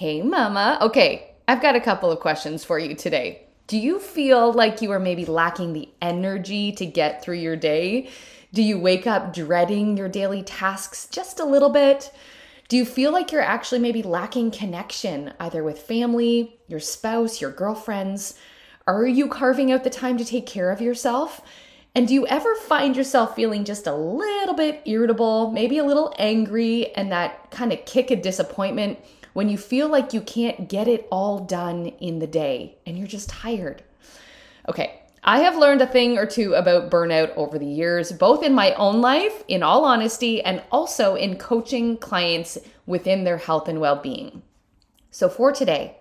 Hey, Mama. Okay, I've got a couple of questions for you today. Do you feel like you are maybe lacking the energy to get through your day? Do you wake up dreading your daily tasks just a little bit? Do you feel like you're actually maybe lacking connection either with family, your spouse, your girlfriends? Are you carving out the time to take care of yourself? And do you ever find yourself feeling just a little bit irritable, maybe a little angry, and that kind of kick of disappointment when you feel like you can't get it all done in the day and you're just tired? Okay, I have learned a thing or two about burnout over the years, both in my own life, in all honesty, and also in coaching clients within their health and well being. So, for today,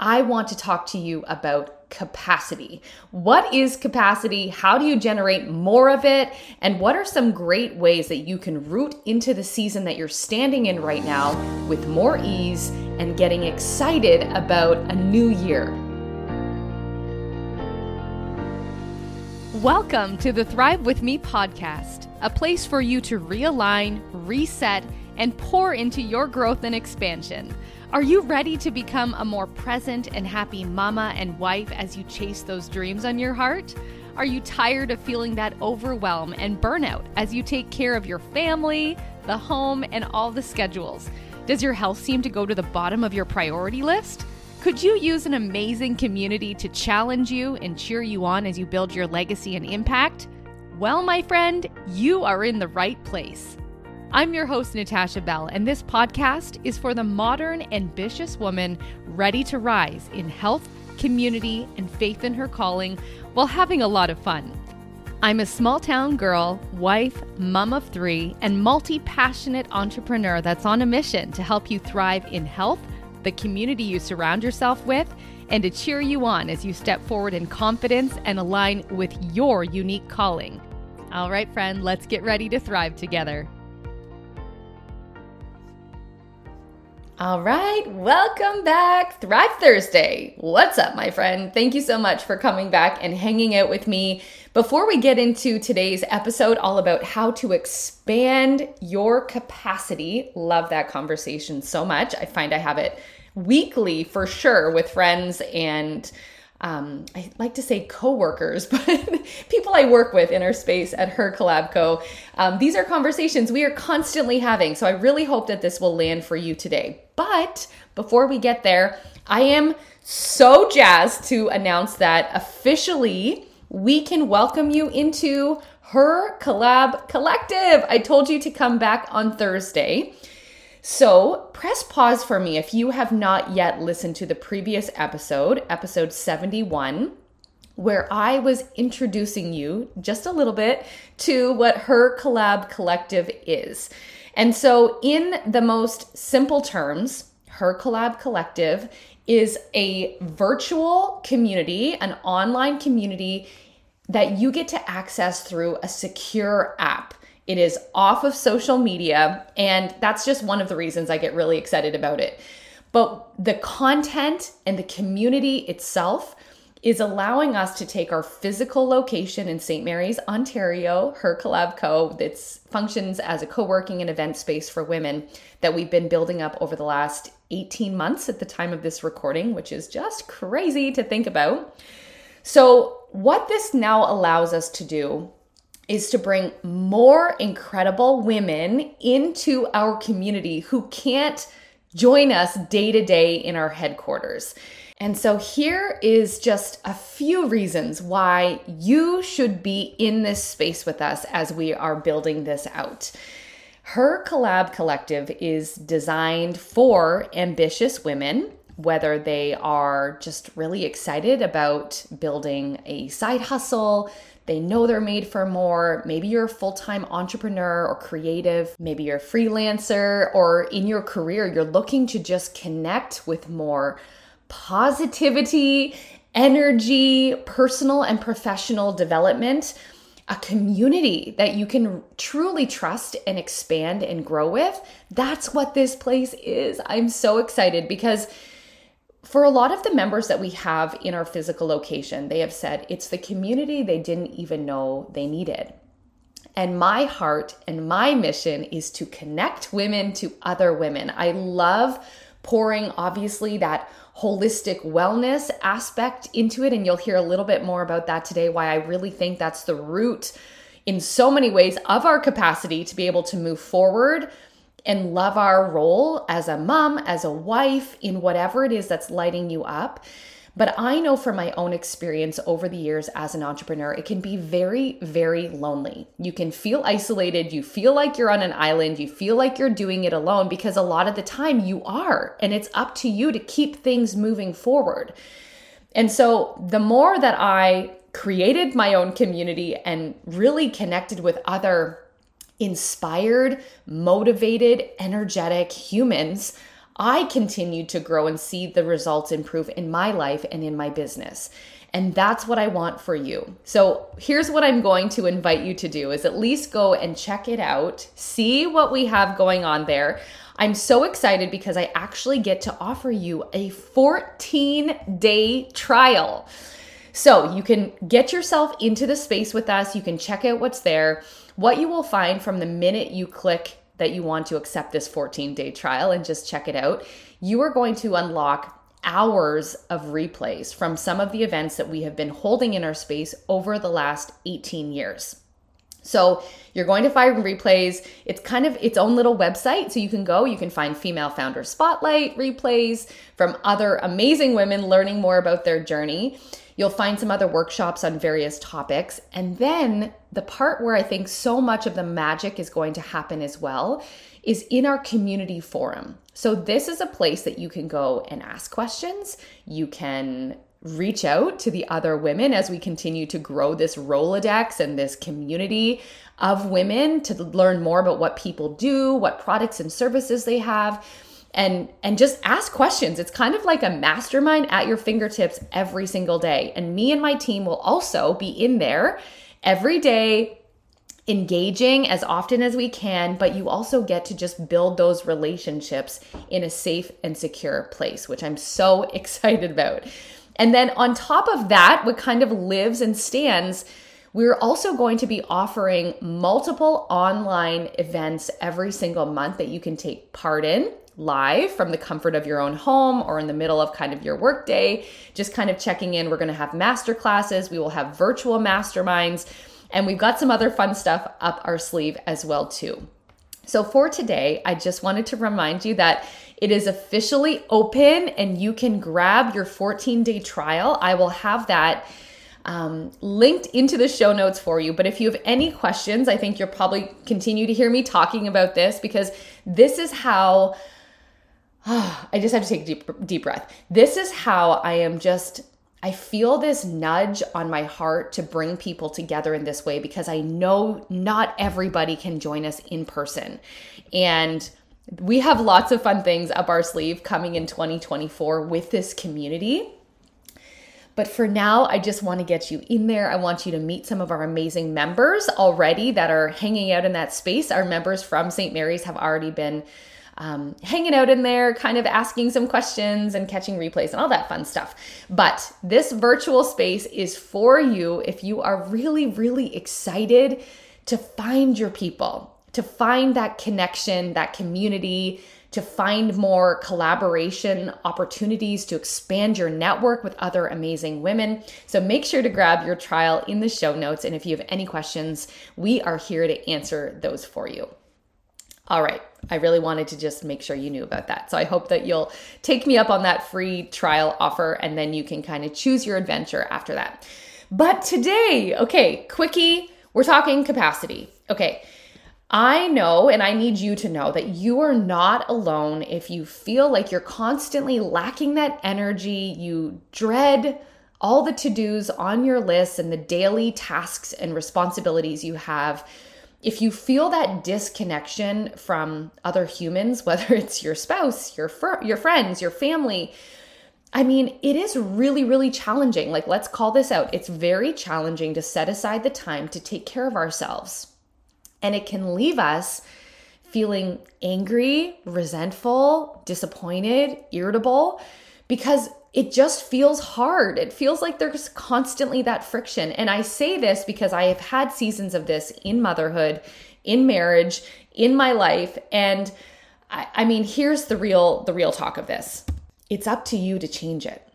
I want to talk to you about capacity. What is capacity? How do you generate more of it? And what are some great ways that you can root into the season that you're standing in right now with more ease and getting excited about a new year? Welcome to the Thrive With Me podcast, a place for you to realign, reset, and pour into your growth and expansion. Are you ready to become a more present and happy mama and wife as you chase those dreams on your heart? Are you tired of feeling that overwhelm and burnout as you take care of your family, the home, and all the schedules? Does your health seem to go to the bottom of your priority list? Could you use an amazing community to challenge you and cheer you on as you build your legacy and impact? Well, my friend, you are in the right place. I'm your host, Natasha Bell, and this podcast is for the modern, ambitious woman ready to rise in health, community, and faith in her calling while having a lot of fun. I'm a small town girl, wife, mom of three, and multi passionate entrepreneur that's on a mission to help you thrive in health, the community you surround yourself with, and to cheer you on as you step forward in confidence and align with your unique calling. All right, friend, let's get ready to thrive together. All right, welcome back. Thrive Thursday. What's up, my friend? Thank you so much for coming back and hanging out with me. Before we get into today's episode, all about how to expand your capacity, love that conversation so much. I find I have it weekly for sure with friends and um, I like to say coworkers, but people I work with in our space at Her Collab Co. Um, these are conversations we are constantly having. So I really hope that this will land for you today. But before we get there, I am so jazzed to announce that officially we can welcome you into Her Collab Collective. I told you to come back on Thursday. So, press pause for me if you have not yet listened to the previous episode, episode 71, where I was introducing you just a little bit to what her collab collective is. And so, in the most simple terms, her collab collective is a virtual community, an online community that you get to access through a secure app. It is off of social media, and that's just one of the reasons I get really excited about it. But the content and the community itself is allowing us to take our physical location in St. Mary's, Ontario, her collab co that functions as a co-working and event space for women that we've been building up over the last 18 months at the time of this recording, which is just crazy to think about. So, what this now allows us to do is to bring more incredible women into our community who can't join us day to day in our headquarters. And so here is just a few reasons why you should be in this space with us as we are building this out. Her Collab Collective is designed for ambitious women, whether they are just really excited about building a side hustle, they know they're made for more. Maybe you're a full time entrepreneur or creative. Maybe you're a freelancer or in your career, you're looking to just connect with more positivity, energy, personal and professional development, a community that you can truly trust and expand and grow with. That's what this place is. I'm so excited because for a lot of the members that we have in our physical location, they have said it's the community they didn't even know they needed. And my heart and my mission is to connect women to other women. I love pouring obviously that holistic wellness aspect into it. And you'll hear a little bit more about that today, why I really think that's the root in so many ways of our capacity to be able to move forward and love our role as a mom, as a wife, in whatever it is that's lighting you up. But I know from my own experience over the years as an entrepreneur, it can be very, very lonely. You can feel isolated. You feel like you're on an island. You feel like you're doing it alone because a lot of the time you are. And it's up to you to keep things moving forward. And so the more that I created my own community and really connected with other inspired, motivated, energetic humans, I continued to grow and see the results improve in my life and in my business. And that's what I want for you. So, here's what I'm going to invite you to do is at least go and check it out, see what we have going on there. I'm so excited because I actually get to offer you a 14-day trial. So, you can get yourself into the space with us, you can check out what's there. What you will find from the minute you click that you want to accept this 14 day trial and just check it out, you are going to unlock hours of replays from some of the events that we have been holding in our space over the last 18 years. So you're going to find replays. It's kind of its own little website. So you can go, you can find female founder spotlight replays from other amazing women learning more about their journey. You'll find some other workshops on various topics. And then the part where I think so much of the magic is going to happen as well is in our community forum. So, this is a place that you can go and ask questions. You can reach out to the other women as we continue to grow this Rolodex and this community of women to learn more about what people do, what products and services they have and and just ask questions. It's kind of like a mastermind at your fingertips every single day. And me and my team will also be in there every day engaging as often as we can, but you also get to just build those relationships in a safe and secure place, which I'm so excited about. And then on top of that, what kind of lives and stands we're also going to be offering multiple online events every single month that you can take part in live from the comfort of your own home or in the middle of kind of your workday, just kind of checking in. We're going to have master classes, we will have virtual masterminds, and we've got some other fun stuff up our sleeve as well too. So for today, I just wanted to remind you that it is officially open and you can grab your 14-day trial. I will have that um, linked into the show notes for you. But if you have any questions, I think you'll probably continue to hear me talking about this because this is how I just have to take a deep, deep breath. This is how I am just, I feel this nudge on my heart to bring people together in this way because I know not everybody can join us in person. And we have lots of fun things up our sleeve coming in 2024 with this community. But for now, I just want to get you in there. I want you to meet some of our amazing members already that are hanging out in that space. Our members from St. Mary's have already been um, hanging out in there, kind of asking some questions and catching replays and all that fun stuff. But this virtual space is for you if you are really, really excited to find your people, to find that connection, that community, to find more collaboration opportunities to expand your network with other amazing women. So make sure to grab your trial in the show notes. And if you have any questions, we are here to answer those for you. All right. I really wanted to just make sure you knew about that. So I hope that you'll take me up on that free trial offer and then you can kind of choose your adventure after that. But today, okay, quickie, we're talking capacity. Okay. I know and I need you to know that you are not alone if you feel like you're constantly lacking that energy, you dread all the to dos on your list and the daily tasks and responsibilities you have if you feel that disconnection from other humans, whether it's your spouse, your your friends, your family, I mean, it is really really challenging. Like let's call this out. It's very challenging to set aside the time to take care of ourselves. And it can leave us feeling angry, resentful, disappointed, irritable because it just feels hard. It feels like there's constantly that friction. And I say this because I have had seasons of this in motherhood, in marriage, in my life. And I, I mean, here's the real the real talk of this. It's up to you to change it.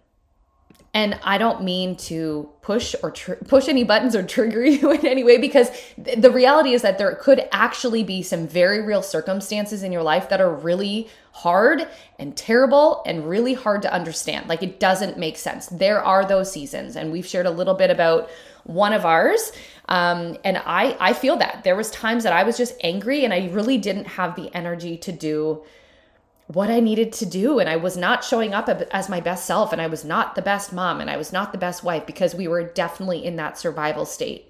And I don't mean to push or tr- push any buttons or trigger you in any way because th- the reality is that there could actually be some very real circumstances in your life that are really hard and terrible and really hard to understand. Like it doesn't make sense. There are those seasons, and we've shared a little bit about one of ours. Um, and I I feel that there was times that I was just angry and I really didn't have the energy to do what I needed to do. And I was not showing up as my best self. And I was not the best mom. And I was not the best wife because we were definitely in that survival state.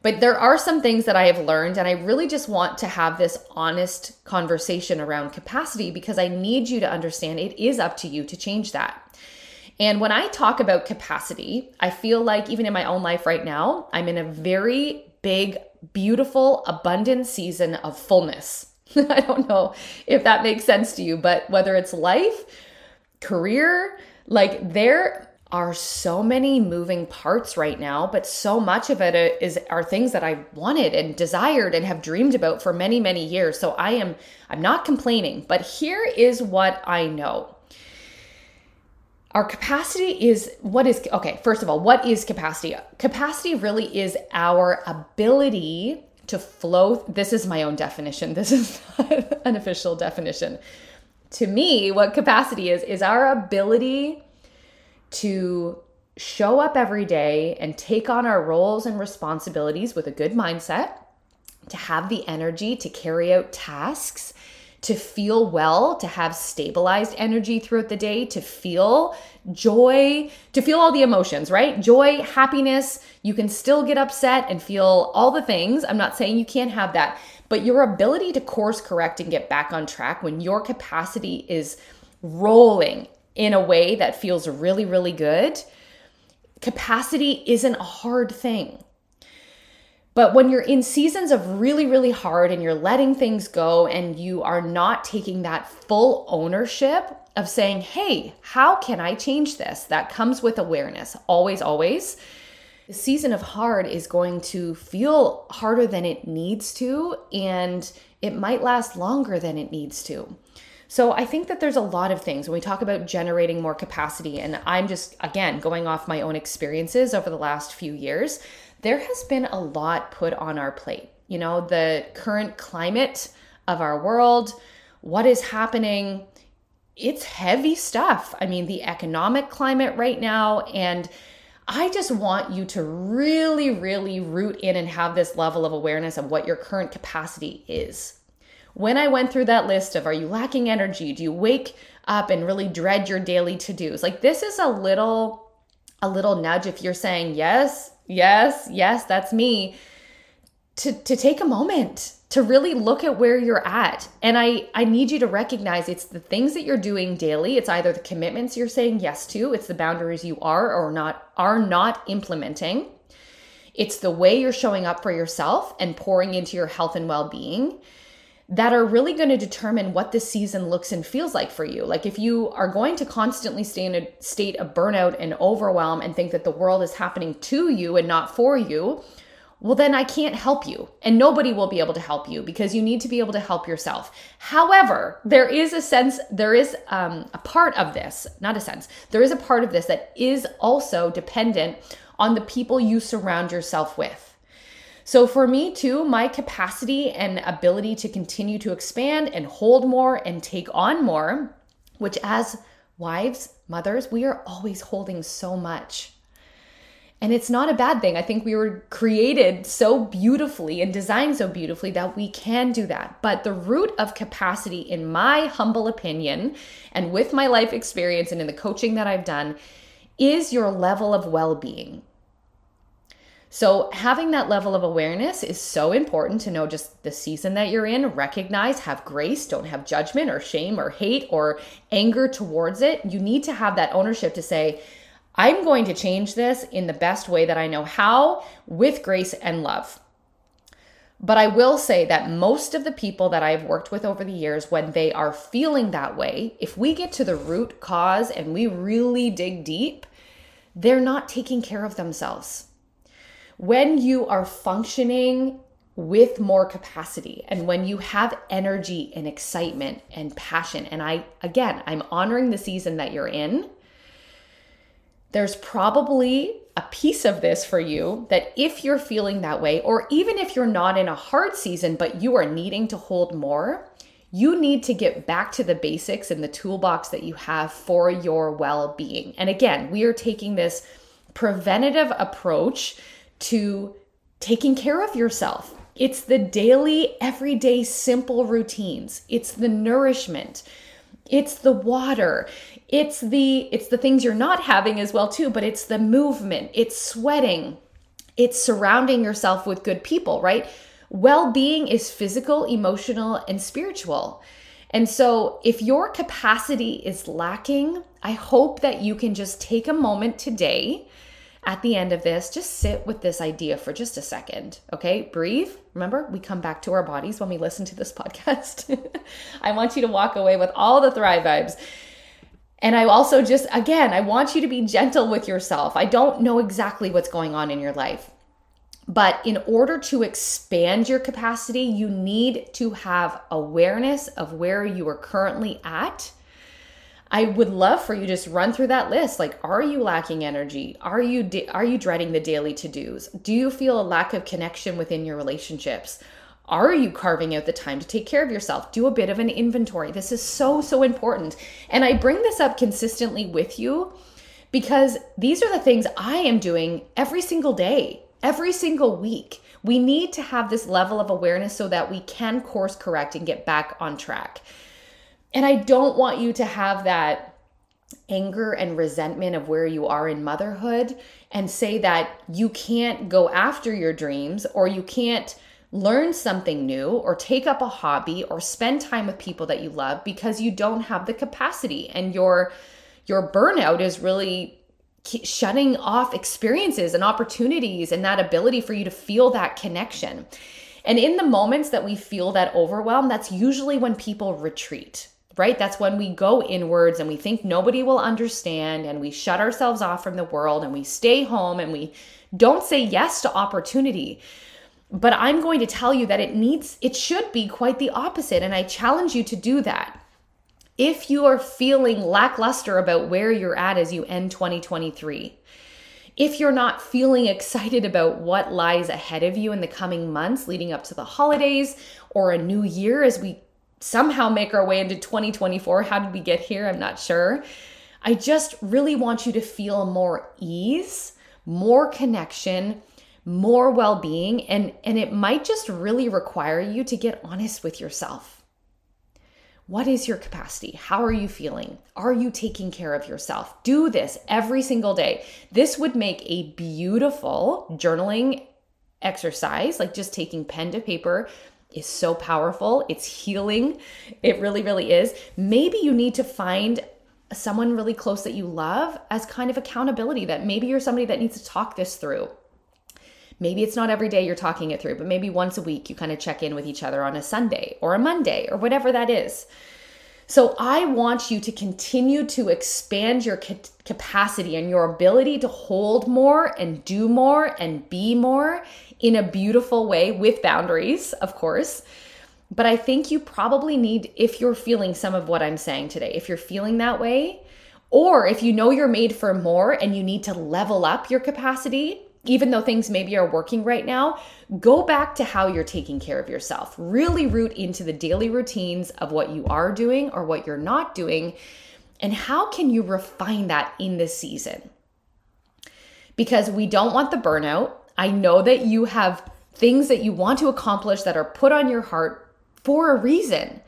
But there are some things that I have learned, and I really just want to have this honest conversation around capacity because I need you to understand it is up to you to change that. And when I talk about capacity, I feel like even in my own life right now, I'm in a very big, beautiful, abundant season of fullness. I don't know if that makes sense to you, but whether it's life, career, like there are so many moving parts right now, but so much of it uh, is are things that I wanted and desired and have dreamed about for many, many years. So I am I'm not complaining, but here is what I know. Our capacity is what is okay, first of all, what is capacity? Capacity really is our ability to flow. This is my own definition. This is not an official definition. To me, what capacity is, is our ability to show up every day and take on our roles and responsibilities with a good mindset, to have the energy to carry out tasks, to feel well, to have stabilized energy throughout the day, to feel joy, to feel all the emotions, right? Joy, happiness. You can still get upset and feel all the things. I'm not saying you can't have that, but your ability to course correct and get back on track when your capacity is rolling in a way that feels really, really good, capacity isn't a hard thing. But when you're in seasons of really, really hard and you're letting things go and you are not taking that full ownership of saying, hey, how can I change this? That comes with awareness, always, always. The season of hard is going to feel harder than it needs to, and it might last longer than it needs to. So I think that there's a lot of things when we talk about generating more capacity, and I'm just, again, going off my own experiences over the last few years there has been a lot put on our plate. You know, the current climate of our world, what is happening, it's heavy stuff. I mean, the economic climate right now, and I just want you to really, really root in and have this level of awareness of what your current capacity is. When I went through that list of are you lacking energy? Do you wake up and really dread your daily to-dos? Like this is a little a little nudge if you're saying yes, yes, yes, that's me. To, to take a moment to really look at where you're at. And I, I need you to recognize it's the things that you're doing daily. It's either the commitments you're saying yes to it's the boundaries you are or not are not implementing. It's the way you're showing up for yourself and pouring into your health and well-being that are really going to determine what this season looks and feels like for you. Like if you are going to constantly stay in a state of burnout and overwhelm and think that the world is happening to you and not for you, well, then I can't help you. And nobody will be able to help you because you need to be able to help yourself. However, there is a sense, there is um, a part of this, not a sense, there is a part of this that is also dependent on the people you surround yourself with. So for me too, my capacity and ability to continue to expand and hold more and take on more, which as wives, mothers, we are always holding so much. And it's not a bad thing. I think we were created so beautifully and designed so beautifully that we can do that. But the root of capacity, in my humble opinion, and with my life experience and in the coaching that I've done, is your level of well being. So, having that level of awareness is so important to know just the season that you're in, recognize, have grace, don't have judgment or shame or hate or anger towards it. You need to have that ownership to say, I'm going to change this in the best way that I know how with grace and love. But I will say that most of the people that I've worked with over the years, when they are feeling that way, if we get to the root cause and we really dig deep, they're not taking care of themselves when you are functioning with more capacity and when you have energy and excitement and passion and I again I'm honoring the season that you're in there's probably a piece of this for you that if you're feeling that way or even if you're not in a hard season but you are needing to hold more you need to get back to the basics and the toolbox that you have for your well-being and again we are taking this preventative approach to taking care of yourself it's the daily, everyday, simple routines. It's the nourishment. It's the water. It's the it's the things you're not having as well too, but it's the movement. It's sweating. It's surrounding yourself with good people, right? Well-being is physical, emotional, and spiritual. And so, if your capacity is lacking, I hope that you can just take a moment today at the end of this, just sit with this idea for just a second. Okay, breathe. Remember, we come back to our bodies when we listen to this podcast. I want you to walk away with all the Thrive vibes. And I also just, again, I want you to be gentle with yourself. I don't know exactly what's going on in your life. But in order to expand your capacity, you need to have awareness of where you are currently at I would love for you just run through that list. Like, are you lacking energy? Are you are you dreading the daily to dos? Do you feel a lack of connection within your relationships? Are you carving out the time to take care of yourself? Do a bit of an inventory. This is so so important, and I bring this up consistently with you because these are the things I am doing every single day, every single week. We need to have this level of awareness so that we can course correct and get back on track. And I don't want you to have that anger and resentment of where you are in motherhood and say that you can't go after your dreams or you can't learn something new or take up a hobby or spend time with people that you love because you don't have the capacity and your your burnout is really shutting off experiences and opportunities and that ability for you to feel that connection. And in the moments that we feel that overwhelm, that's usually when people retreat right? That's when we go inwards and we think nobody will understand and we shut ourselves off from the world and we stay home and we don't say yes to opportunity. But I'm going to tell you that it needs, it should be quite the opposite. And I challenge you to do that. If you are feeling lackluster about where you're at as you end 2023, if you're not feeling excited about what lies ahead of you in the coming months leading up to the holidays or a new year as we somehow make our way into 2024. How did we get here? I'm not sure. I just really want you to feel more ease, more connection, more well-being and and it might just really require you to get honest with yourself. What is your capacity? How are you feeling? Are you taking care of yourself? Do this every single day. This would make a beautiful journaling exercise, like just taking pen to paper is so powerful. It's healing. It really, really is. Maybe you need to find someone really close that you love as kind of accountability that maybe you're somebody that needs to talk this through. Maybe it's not every day you're talking it through, but maybe once a week you kind of check in with each other on a Sunday or a Monday or whatever that is. So I want you to continue to expand your capacity and your ability to hold more and do more and be more in a beautiful way with boundaries, of course. But I think you probably need, if you're feeling some of what I'm saying today, if you're feeling that way, or if you know you're made for more and you need to level up your capacity, even though things maybe are working right now, go back to how you're taking care of yourself. Really root into the daily routines of what you are doing or what you're not doing. And how can you refine that in this season? Because we don't want the burnout. I know that you have things that you want to accomplish that are put on your heart for a reason.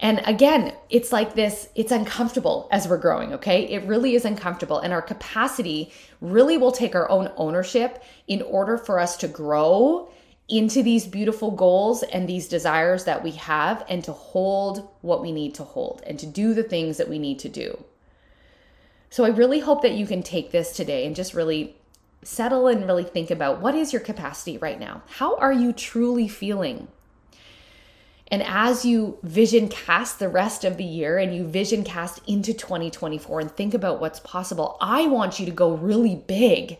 And again, it's like this, it's uncomfortable as we're growing, okay? It really is uncomfortable. And our capacity really will take our own ownership in order for us to grow into these beautiful goals and these desires that we have and to hold what we need to hold and to do the things that we need to do. So I really hope that you can take this today and just really settle and really think about what is your capacity right now? How are you truly feeling? And as you vision cast the rest of the year and you vision cast into 2024 and think about what's possible, I want you to go really big.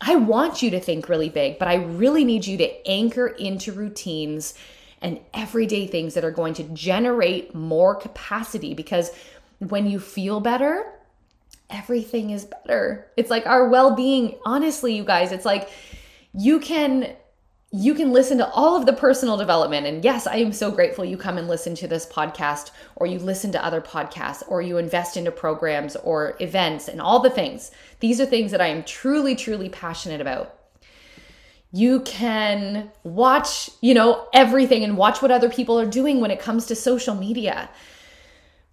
I want you to think really big, but I really need you to anchor into routines and everyday things that are going to generate more capacity because when you feel better, everything is better. It's like our well being, honestly, you guys, it's like you can you can listen to all of the personal development. And yes, I am so grateful you come and listen to this podcast, or you listen to other podcasts, or you invest into programs or events and all the things. These are things that I am truly, truly passionate about. You can watch, you know, everything and watch what other people are doing when it comes to social media.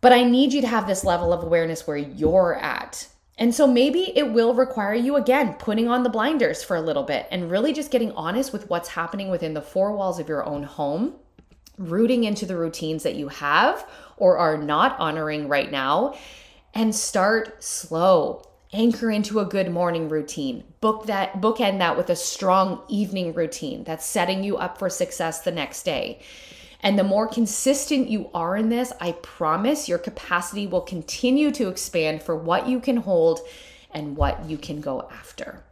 But I need you to have this level of awareness where you're at. And so maybe it will require you again putting on the blinders for a little bit and really just getting honest with what's happening within the four walls of your own home, rooting into the routines that you have or are not honoring right now, and start slow. Anchor into a good morning routine. Book that bookend that with a strong evening routine that's setting you up for success the next day. And the more consistent you are in this, I promise your capacity will continue to expand for what you can hold and what you can go after.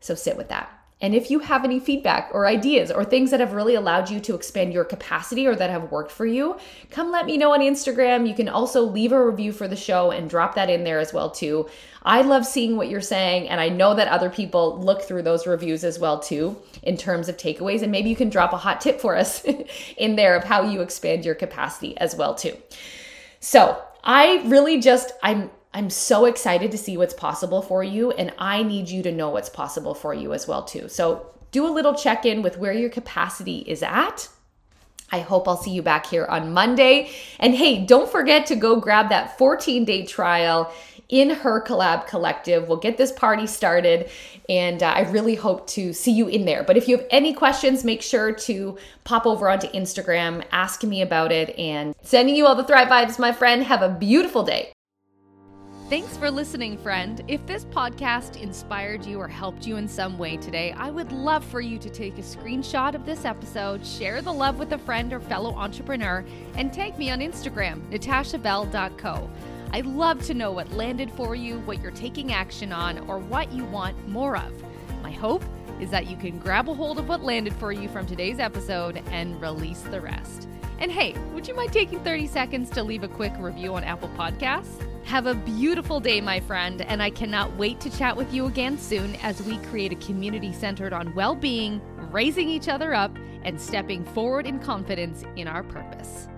So sit with that. And if you have any feedback or ideas or things that have really allowed you to expand your capacity or that have worked for you, come let me know on Instagram. You can also leave a review for the show and drop that in there as well too. I love seeing what you're saying and I know that other people look through those reviews as well too in terms of takeaways and maybe you can drop a hot tip for us in there of how you expand your capacity as well too. So, I really just I'm I'm so excited to see what's possible for you, and I need you to know what's possible for you as well too. So do a little check in with where your capacity is at. I hope I'll see you back here on Monday. And hey, don't forget to go grab that 14 day trial in her collab collective. We'll get this party started, and uh, I really hope to see you in there. But if you have any questions, make sure to pop over onto Instagram, ask me about it, and sending you all the Thrive vibes, my friend. Have a beautiful day. Thanks for listening, friend. If this podcast inspired you or helped you in some way today, I would love for you to take a screenshot of this episode, share the love with a friend or fellow entrepreneur, and tag me on Instagram, natashabell.co. I'd love to know what landed for you, what you're taking action on, or what you want more of. My hope is that you can grab a hold of what landed for you from today's episode and release the rest. And hey, would you mind taking 30 seconds to leave a quick review on Apple Podcasts? Have a beautiful day, my friend, and I cannot wait to chat with you again soon as we create a community centered on well being, raising each other up, and stepping forward in confidence in our purpose.